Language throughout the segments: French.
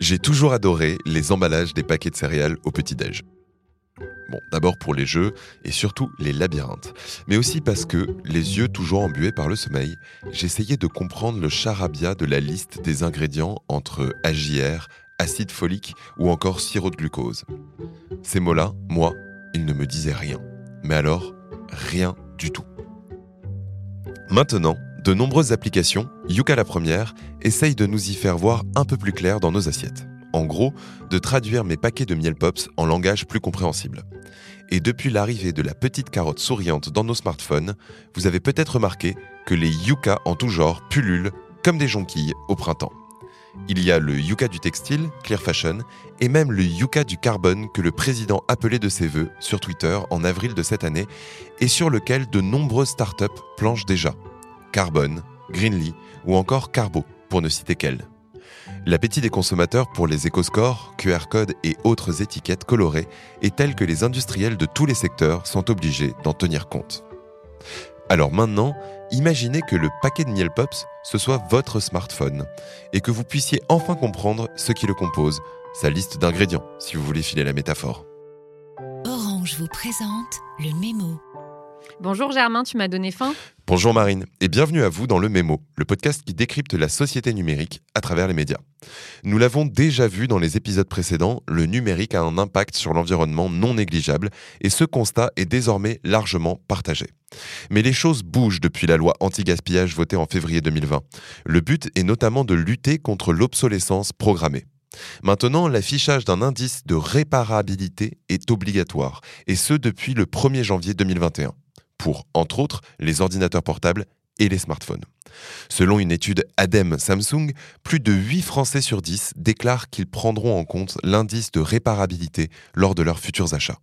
J'ai toujours adoré les emballages des paquets de céréales au petit-déj. Bon, d'abord pour les jeux et surtout les labyrinthes, mais aussi parce que, les yeux toujours embués par le sommeil, j'essayais de comprendre le charabia de la liste des ingrédients entre AJR, acide folique ou encore sirop de glucose. Ces mots-là, moi, ils ne me disaient rien. Mais alors, rien du tout. Maintenant, de nombreuses applications, Yuka la première, essayent de nous y faire voir un peu plus clair dans nos assiettes. En gros, de traduire mes paquets de miel pops en langage plus compréhensible. Et depuis l'arrivée de la petite carotte souriante dans nos smartphones, vous avez peut-être remarqué que les Yuka en tout genre pullulent comme des jonquilles au printemps. Il y a le Yuka du textile, Clear Fashion, et même le Yuka du carbone que le président appelait de ses voeux sur Twitter en avril de cette année et sur lequel de nombreuses startups planchent déjà. Carbone, Greenly ou encore Carbo, pour ne citer qu'elles. L'appétit des consommateurs pour les écoscores, QR codes et autres étiquettes colorées est tel que les industriels de tous les secteurs sont obligés d'en tenir compte. Alors maintenant, imaginez que le paquet de miel pops, ce soit votre smartphone et que vous puissiez enfin comprendre ce qui le compose, sa liste d'ingrédients, si vous voulez filer la métaphore. Orange vous présente le mémo. Bonjour Germain, tu m'as donné faim? Bonjour Marine et bienvenue à vous dans le Mémo, le podcast qui décrypte la société numérique à travers les médias. Nous l'avons déjà vu dans les épisodes précédents, le numérique a un impact sur l'environnement non négligeable et ce constat est désormais largement partagé. Mais les choses bougent depuis la loi anti-gaspillage votée en février 2020. Le but est notamment de lutter contre l'obsolescence programmée. Maintenant, l'affichage d'un indice de réparabilité est obligatoire, et ce depuis le 1er janvier 2021 pour, entre autres, les ordinateurs portables et les smartphones. Selon une étude ADEME Samsung, plus de 8 Français sur 10 déclarent qu'ils prendront en compte l'indice de réparabilité lors de leurs futurs achats.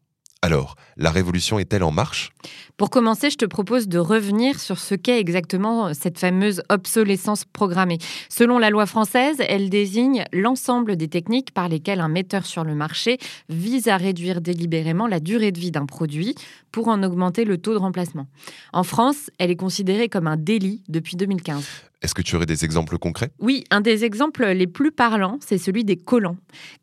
Alors, la révolution est-elle en marche? Pour commencer, je te propose de revenir sur ce qu'est exactement cette fameuse obsolescence programmée. Selon la loi française, elle désigne l'ensemble des techniques par lesquelles un metteur sur le marché vise à réduire délibérément la durée de vie d'un produit pour en augmenter le taux de remplacement. En France, elle est considérée comme un délit depuis 2015. Est-ce que tu aurais des exemples concrets? Oui, un des exemples les plus parlants, c'est celui des collants.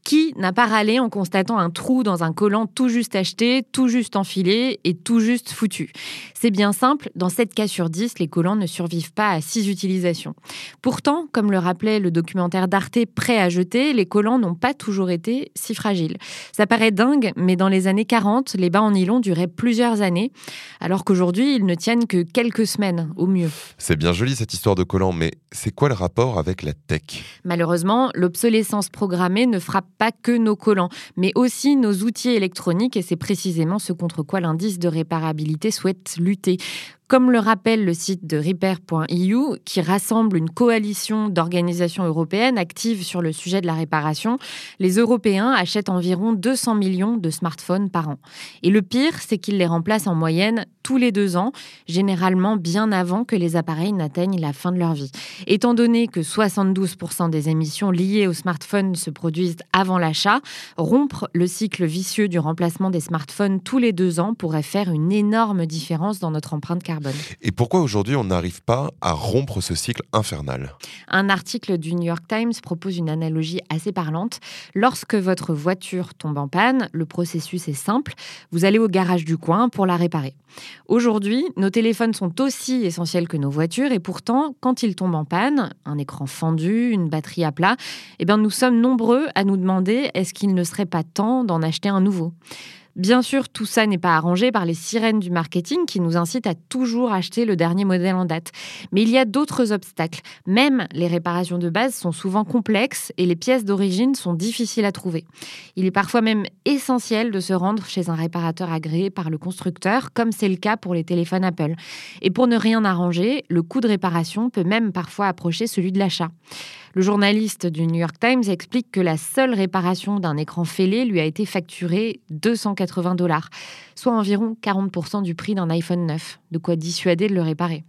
Qui n'a pas râlé en constatant un trou dans un collant tout juste acheté, tout juste enfilé et tout juste foutu? C'est bien simple, dans 7 cas sur 10, les collants ne survivent pas à 6 utilisations. Pourtant, comme le rappelait le documentaire d'Arte Prêt à jeter, les collants n'ont pas toujours été si fragiles. Ça paraît dingue, mais dans les années 40, les bas en nylon duraient plusieurs années, alors qu'aujourd'hui, ils ne tiennent que quelques semaines au mieux. C'est bien joli cette histoire de collants mais c'est quoi le rapport avec la tech? Malheureusement, l'obsolescence programmée ne frappe pas que nos collants, mais aussi nos outils électroniques, et c'est précisément ce contre quoi l'indice de réparabilité souhaite lutter. Comme le rappelle le site de repair.eu, qui rassemble une coalition d'organisations européennes actives sur le sujet de la réparation, les Européens achètent environ 200 millions de smartphones par an. Et le pire, c'est qu'ils les remplacent en moyenne tous les deux ans, généralement bien avant que les appareils n'atteignent la fin de leur vie. Étant donné que 72% des émissions liées aux smartphones se produisent avant l'achat, rompre le cycle vicieux du remplacement des smartphones tous les deux ans pourrait faire une énorme différence dans notre empreinte carbone. Et pourquoi aujourd'hui on n'arrive pas à rompre ce cycle infernal? Un article du New York Times propose une analogie assez parlante. Lorsque votre voiture tombe en panne, le processus est simple. Vous allez au garage du coin pour la réparer. Aujourd'hui, nos téléphones sont aussi essentiels que nos voitures et pourtant, quand ils tombent en panne, un écran fendu, une batterie à plat, eh bien, nous sommes nombreux à nous demander est-ce qu'il ne serait pas temps d'en acheter un nouveau? Bien sûr, tout ça n'est pas arrangé par les sirènes du marketing qui nous incitent à toujours acheter le dernier modèle en date. Mais il y a d'autres obstacles. Même les réparations de base sont souvent complexes et les pièces d'origine sont difficiles à trouver. Il est parfois même essentiel de se rendre chez un réparateur agréé par le constructeur, comme c'est le cas pour les téléphones Apple. Et pour ne rien arranger, le coût de réparation peut même parfois approcher celui de l'achat. Le journaliste du New York Times explique que la seule réparation d'un écran fêlé lui a été facturée 280 dollars, soit environ 40% du prix d'un iPhone 9, de quoi dissuader de le réparer.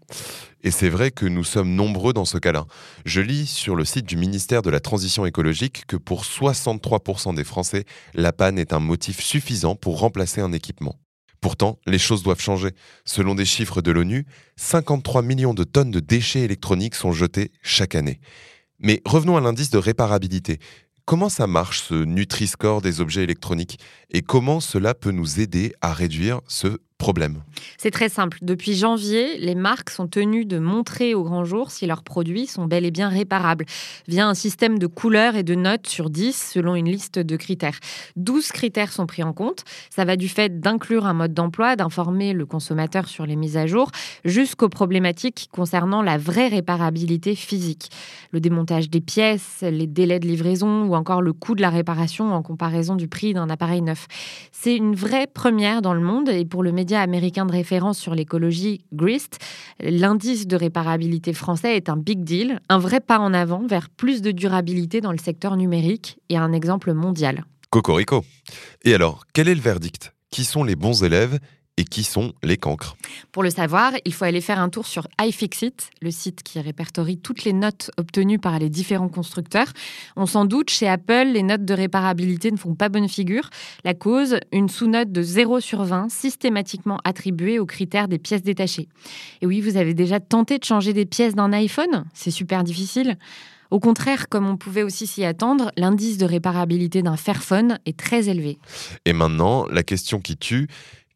Et c'est vrai que nous sommes nombreux dans ce cas-là. Je lis sur le site du ministère de la Transition écologique que pour 63% des Français, la panne est un motif suffisant pour remplacer un équipement. Pourtant, les choses doivent changer. Selon des chiffres de l'ONU, 53 millions de tonnes de déchets électroniques sont jetés chaque année. Mais revenons à l'indice de réparabilité. comment ça marche ce Nutri-Score des objets électroniques? Et comment cela peut nous aider à réduire ce C'est très simple. Depuis janvier, les marques sont tenues de montrer au grand jour si leurs produits sont bel et bien réparables via un système de couleurs et de notes sur 10 selon une liste de critères. 12 critères sont pris en compte. Ça va du fait d'inclure un mode d'emploi, d'informer le consommateur sur les mises à jour, jusqu'aux problématiques concernant la vraie réparabilité physique. Le démontage des pièces, les délais de livraison ou encore le coût de la réparation en comparaison du prix d'un appareil neuf. C'est une vraie première dans le monde et pour le média américain de référence sur l'écologie, GRIST, l'indice de réparabilité français est un big deal, un vrai pas en avant vers plus de durabilité dans le secteur numérique et un exemple mondial. Cocorico. Et alors, quel est le verdict? Qui sont les bons élèves? Et qui sont les cancres Pour le savoir, il faut aller faire un tour sur iFixit, le site qui répertorie toutes les notes obtenues par les différents constructeurs. On s'en doute, chez Apple, les notes de réparabilité ne font pas bonne figure. La cause, une sous-note de 0 sur 20 systématiquement attribuée aux critères des pièces détachées. Et oui, vous avez déjà tenté de changer des pièces d'un iPhone? C'est super difficile. Au contraire, comme on pouvait aussi s'y attendre, l'indice de réparabilité d'un Fairphone est très élevé. Et maintenant, la question qui tue,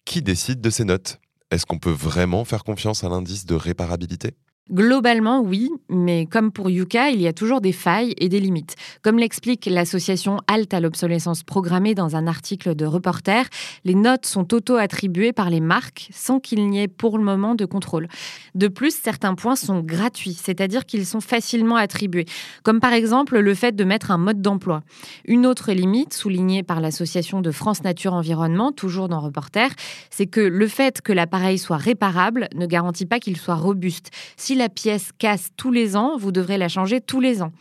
qui décide de ces notes? Est-ce qu'on peut vraiment faire confiance à l'indice de réparabilité? Globalement, oui, mais comme pour Yuka, il y a toujours des failles et des limites. Comme l'explique l'association Halte à l'obsolescence programmée dans un article de Reporter, les notes sont auto-attribuées par les marques sans qu'il n'y ait pour le moment de contrôle. De plus, certains points sont gratuits, c'est-à-dire qu'ils sont facilement attribués, comme par exemple le fait de mettre un mode d'emploi. Une autre limite, soulignée par l'association de France Nature Environnement, toujours dans Reporter, c'est que le fait que l'appareil soit réparable ne garantit pas qu'il soit robuste. La pièce casse tous les ans, vous devrez la changer tous les ans.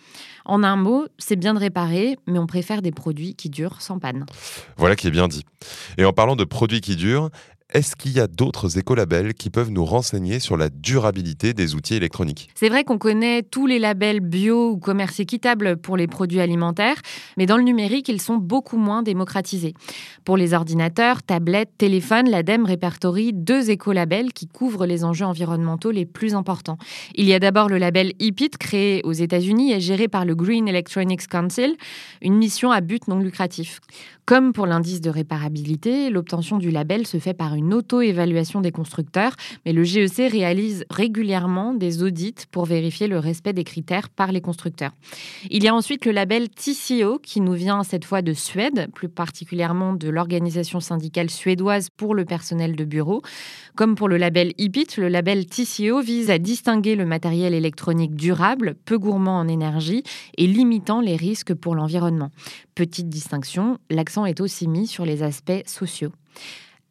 En un mot, c'est bien de réparer, mais on préfère des produits qui durent sans panne. Voilà qui est bien dit. Et en parlant de produits qui durent, est-ce qu'il y a d'autres écolabels qui peuvent nous renseigner sur la durabilité des outils électroniques? C'est vrai qu'on connaît tous les labels bio ou commerce équitable pour les produits alimentaires, mais dans le numérique, ils sont beaucoup moins démocratisés. Pour les ordinateurs, tablettes, téléphones, l'ADEME répertorie deux écolabels qui couvrent les enjeux environnementaux les plus importants. Il y a d'abord le label EPIT créé aux États-Unis et géré par le Green Electronics Council, une mission à but non lucratif. Comme pour l'indice de réparabilité, l'obtention du label se fait par une auto-évaluation des constructeurs, mais le GEC réalise régulièrement des audits pour vérifier le respect des critères par les constructeurs. Il y a ensuite le label TCO qui nous vient cette fois de Suède, plus particulièrement de l'organisation syndicale suédoise pour le personnel de bureau. Comme pour le label IPIT, le label TCO vise à distinguer le matériel électronique durable, peu gourmand en énergie et limitant les risques pour l'environnement. Petite distinction, l'accent est aussi mis sur les aspects sociaux.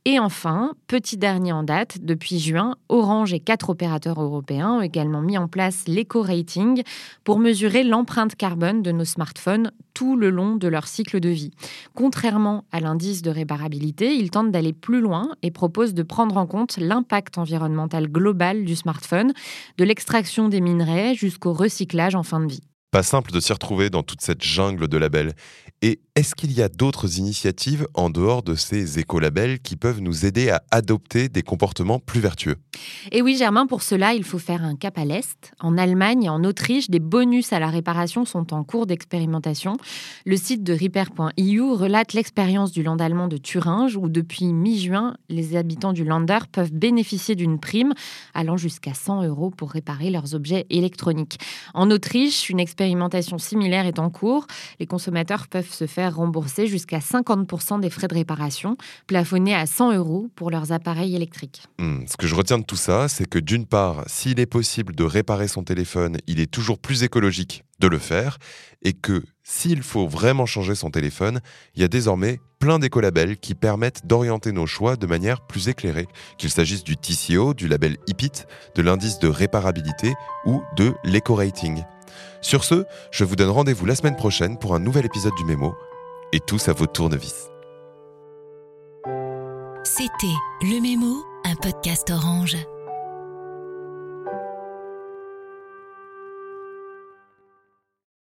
Et enfin, petit dernier en date, depuis juin, Orange et quatre opérateurs européens ont également mis en place l'éco-rating pour mesurer l'empreinte carbone de nos smartphones tout le long de leur cycle de vie. Contrairement à l'indice de réparabilité, ils tentent d'aller plus loin et proposent de prendre en compte l'impact environnemental global du smartphone, de l'extraction des minerais jusqu'au recyclage en fin de vie. Pas simple de s'y retrouver dans toute cette jungle de labels. Et est-ce qu'il y a d'autres initiatives en dehors de ces écolabels qui peuvent nous aider à adopter des comportements plus vertueux? Et oui, Germain, pour cela, il faut faire un cap à l'Est. En Allemagne et en Autriche, des bonus à la réparation sont en cours d'expérimentation. Le site de repair.eu relate l'expérience du land allemand de Thuringe, où depuis mi-juin, les habitants du Lander peuvent bénéficier d'une prime allant jusqu'à 100 euros pour réparer leurs objets électroniques. En Autriche, une expérimentation similaire est en cours. Les consommateurs peuvent se faire rembourser jusqu'à 50% des frais de réparation, plafonnés à 100 euros pour leurs appareils électriques. Hmm, ce que je retiens de tout ça, c'est que d'une part, s'il est possible de réparer son téléphone, il est toujours plus écologique de le faire, et que s'il faut vraiment changer son téléphone, il y a désormais plein d'écolabels qui permettent d'orienter nos choix de manière plus éclairée, qu'il s'agisse du TCO, du label IPIT, de l'indice de réparabilité ou de l'éco-rating. Sur ce, je vous donne rendez-vous la semaine prochaine pour un nouvel épisode du Mémo, et tous à vos tournevis. C'était Le Mémo, un podcast orange.